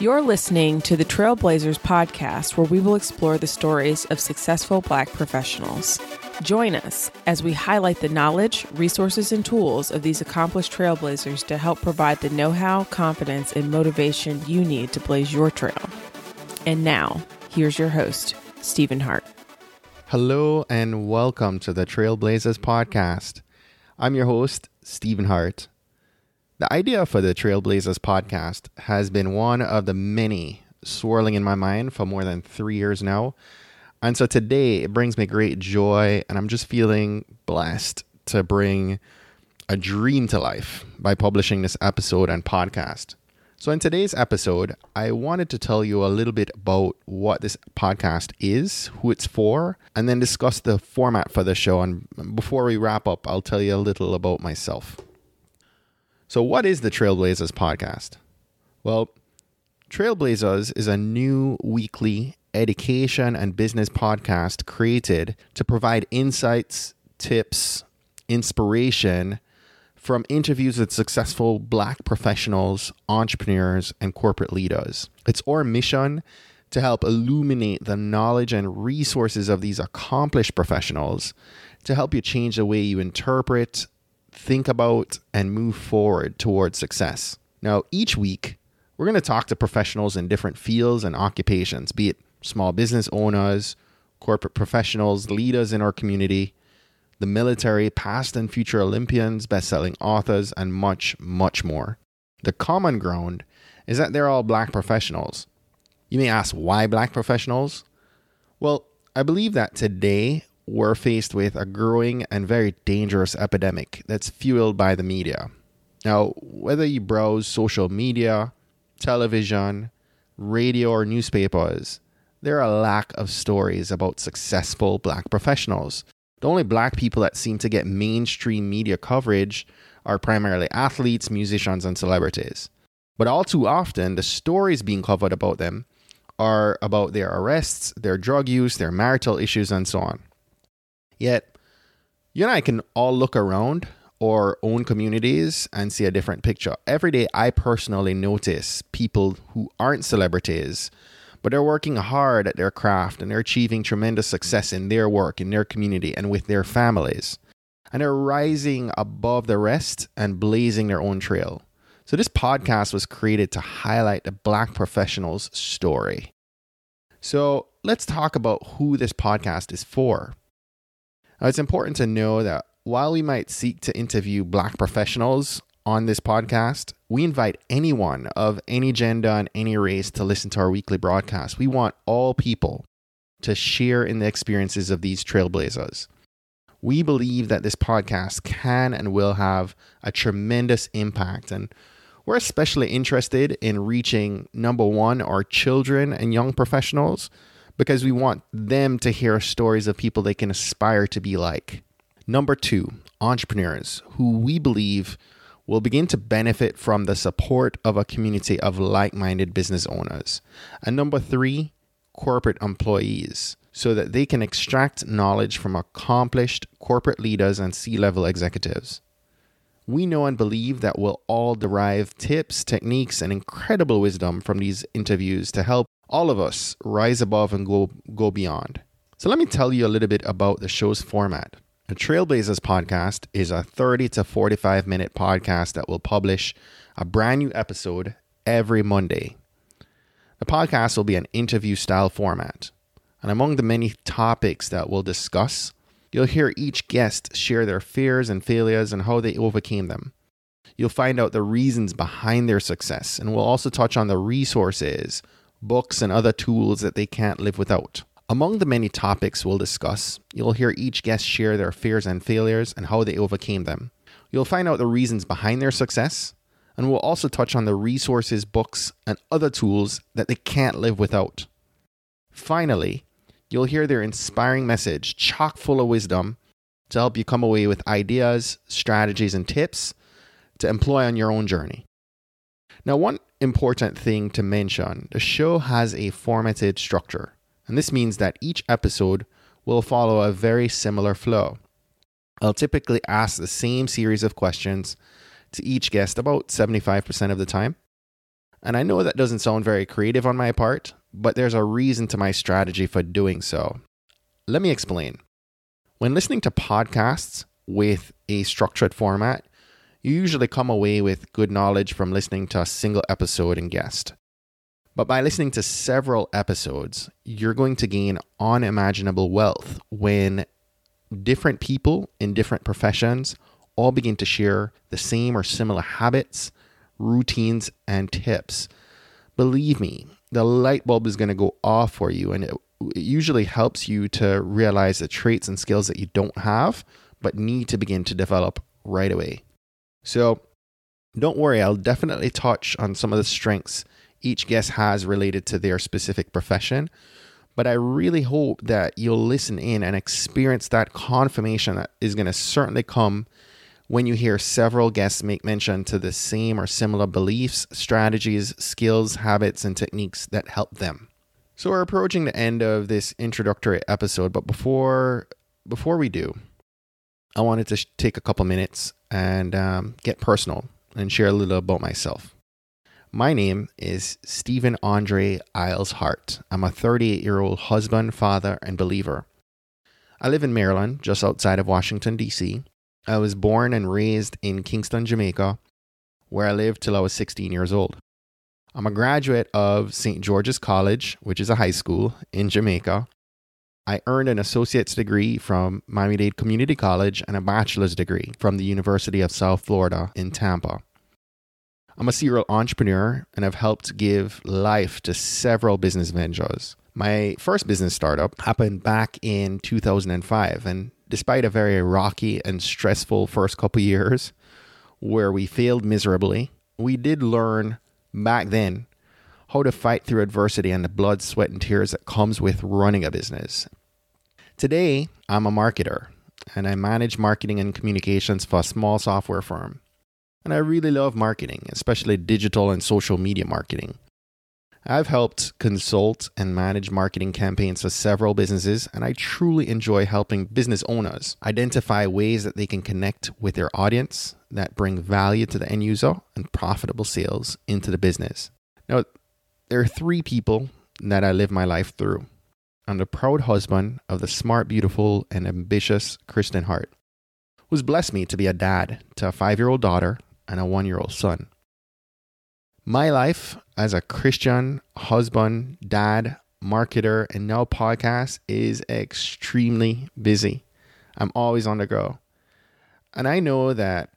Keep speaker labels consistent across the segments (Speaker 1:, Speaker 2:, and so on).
Speaker 1: You're listening to the Trailblazers podcast, where we will explore the stories of successful Black professionals. Join us as we highlight the knowledge, resources, and tools of these accomplished trailblazers to help provide the know how, confidence, and motivation you need to blaze your trail. And now, here's your host, Stephen Hart.
Speaker 2: Hello, and welcome to the Trailblazers podcast. I'm your host, Stephen Hart. The idea for the Trailblazers podcast has been one of the many swirling in my mind for more than three years now. And so today it brings me great joy, and I'm just feeling blessed to bring a dream to life by publishing this episode and podcast. So, in today's episode, I wanted to tell you a little bit about what this podcast is, who it's for, and then discuss the format for the show. And before we wrap up, I'll tell you a little about myself. So, what is the Trailblazers podcast? Well, Trailblazers is a new weekly education and business podcast created to provide insights, tips, inspiration from interviews with successful black professionals, entrepreneurs, and corporate leaders. It's our mission to help illuminate the knowledge and resources of these accomplished professionals to help you change the way you interpret, think about, and move forward towards success. Now, each week, we're going to talk to professionals in different fields and occupations, be it small business owners, corporate professionals, leaders in our community, the military, past and future Olympians, best selling authors, and much, much more. The common ground is that they're all black professionals. You may ask, why black professionals? Well, I believe that today we're faced with a growing and very dangerous epidemic that's fueled by the media. Now, whether you browse social media, television, radio, or newspapers, there are a lack of stories about successful black professionals. The only black people that seem to get mainstream media coverage are primarily athletes, musicians, and celebrities. But all too often, the stories being covered about them are about their arrests, their drug use, their marital issues, and so on. Yet, you and I can all look around our own communities and see a different picture. Every day, I personally notice people who aren't celebrities, but they're working hard at their craft and they're achieving tremendous success in their work, in their community, and with their families. And they're rising above the rest and blazing their own trail. So, this podcast was created to highlight the Black professional's story. So, let's talk about who this podcast is for. Now, it's important to know that while we might seek to interview Black professionals on this podcast, we invite anyone of any gender and any race to listen to our weekly broadcast. We want all people to share in the experiences of these trailblazers. We believe that this podcast can and will have a tremendous impact, and we're especially interested in reaching number one, our children and young professionals because we want them to hear stories of people they can aspire to be like. Number two, entrepreneurs who we believe will begin to benefit from the support of a community of like minded business owners. And number three, corporate employees so that they can extract knowledge from accomplished corporate leaders and C level executives. We know and believe that we'll all derive tips, techniques, and incredible wisdom from these interviews to help all of us rise above and go, go beyond. So, let me tell you a little bit about the show's format. The Trailblazers podcast is a 30 to 45 minute podcast that will publish a brand new episode every Monday. The podcast will be an interview style format. And among the many topics that we'll discuss, you'll hear each guest share their fears and failures and how they overcame them. You'll find out the reasons behind their success, and we'll also touch on the resources, books, and other tools that they can't live without. Among the many topics we'll discuss, you'll hear each guest share their fears and failures and how they overcame them. You'll find out the reasons behind their success, and we'll also touch on the resources, books, and other tools that they can't live without. Finally, you'll hear their inspiring message, chock full of wisdom, to help you come away with ideas, strategies, and tips to employ on your own journey. Now, one important thing to mention the show has a formatted structure, and this means that each episode will follow a very similar flow. I'll typically ask the same series of questions to each guest about 75% of the time. And I know that doesn't sound very creative on my part, but there's a reason to my strategy for doing so. Let me explain. When listening to podcasts with a structured format, you usually come away with good knowledge from listening to a single episode and guest. But by listening to several episodes, you're going to gain unimaginable wealth when different people in different professions all begin to share the same or similar habits, routines, and tips. Believe me, the light bulb is going to go off for you, and it, it usually helps you to realize the traits and skills that you don't have but need to begin to develop right away. So, don't worry, I'll definitely touch on some of the strengths each guest has related to their specific profession. But I really hope that you'll listen in and experience that confirmation that is going to certainly come when you hear several guests make mention to the same or similar beliefs, strategies, skills, habits, and techniques that help them. So we're approaching the end of this introductory episode, but before before we do, I wanted to sh- take a couple minutes and um, get personal and share a little about myself. My name is Stephen Andre Isles Hart. I'm a 38 year old husband, father, and believer. I live in Maryland, just outside of Washington, D.C. I was born and raised in Kingston, Jamaica, where I lived till I was 16 years old. I'm a graduate of St. George's College, which is a high school in Jamaica. I earned an associate's degree from Miami Dade Community College and a bachelor's degree from the University of South Florida in Tampa. I'm a serial entrepreneur and I've helped give life to several business ventures. My first business startup happened back in 2005, and despite a very rocky and stressful first couple years where we failed miserably, we did learn back then how to fight through adversity and the blood, sweat, and tears that comes with running a business. Today, I'm a marketer and I manage marketing and communications for a small software firm. And I really love marketing, especially digital and social media marketing. I've helped consult and manage marketing campaigns for several businesses, and I truly enjoy helping business owners identify ways that they can connect with their audience that bring value to the end user and profitable sales into the business. Now, there are three people that I live my life through. I'm the proud husband of the smart, beautiful, and ambitious Kristen Hart, who's blessed me to be a dad to a five year old daughter and a one year old son. My life as a Christian husband, dad, marketer, and now podcast is extremely busy. I'm always on the go. And I know that,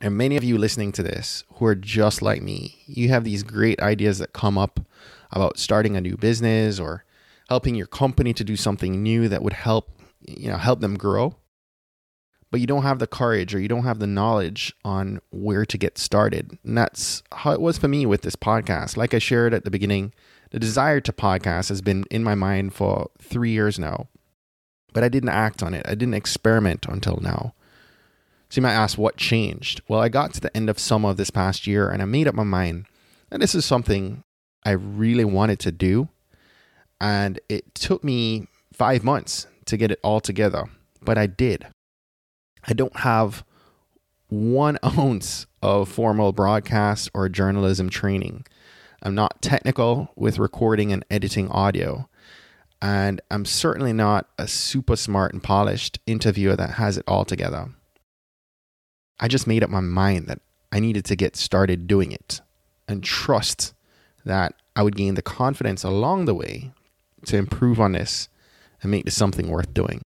Speaker 2: and many of you listening to this who are just like me, you have these great ideas that come up about starting a new business or helping your company to do something new that would help, you know, help them grow but you don't have the courage or you don't have the knowledge on where to get started. And that's how it was for me with this podcast. Like I shared at the beginning, the desire to podcast has been in my mind for three years now, but I didn't act on it. I didn't experiment until now. So you might ask, what changed? Well, I got to the end of summer of this past year and I made up my mind that this is something I really wanted to do. And it took me five months to get it all together, but I did. I don't have one ounce of formal broadcast or journalism training. I'm not technical with recording and editing audio. And I'm certainly not a super smart and polished interviewer that has it all together. I just made up my mind that I needed to get started doing it and trust that I would gain the confidence along the way to improve on this and make this something worth doing.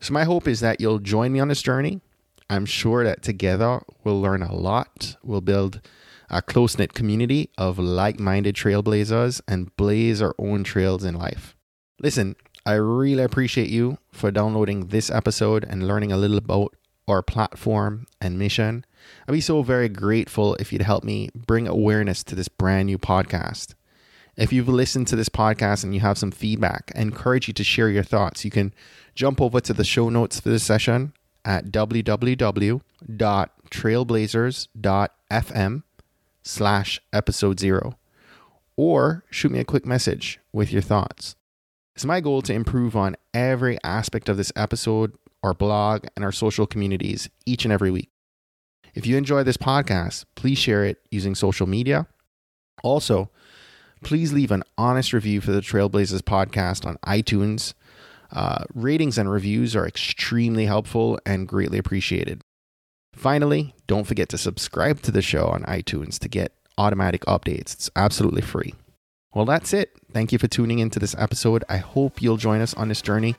Speaker 2: So, my hope is that you'll join me on this journey. I'm sure that together we'll learn a lot. We'll build a close knit community of like minded trailblazers and blaze our own trails in life. Listen, I really appreciate you for downloading this episode and learning a little about our platform and mission. I'd be so very grateful if you'd help me bring awareness to this brand new podcast. If you've listened to this podcast and you have some feedback, I encourage you to share your thoughts. You can jump over to the show notes for this session at www.trailblazers.fm slash episode zero or shoot me a quick message with your thoughts. It's my goal to improve on every aspect of this episode, our blog, and our social communities each and every week. If you enjoy this podcast, please share it using social media Also, please leave an honest review for the Trailblazers podcast on iTunes. Uh, ratings and reviews are extremely helpful and greatly appreciated. Finally, don't forget to subscribe to the show on iTunes to get automatic updates. It's absolutely free. Well, that's it. Thank you for tuning into this episode. I hope you'll join us on this journey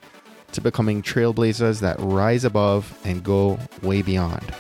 Speaker 2: to becoming trailblazers that rise above and go way beyond.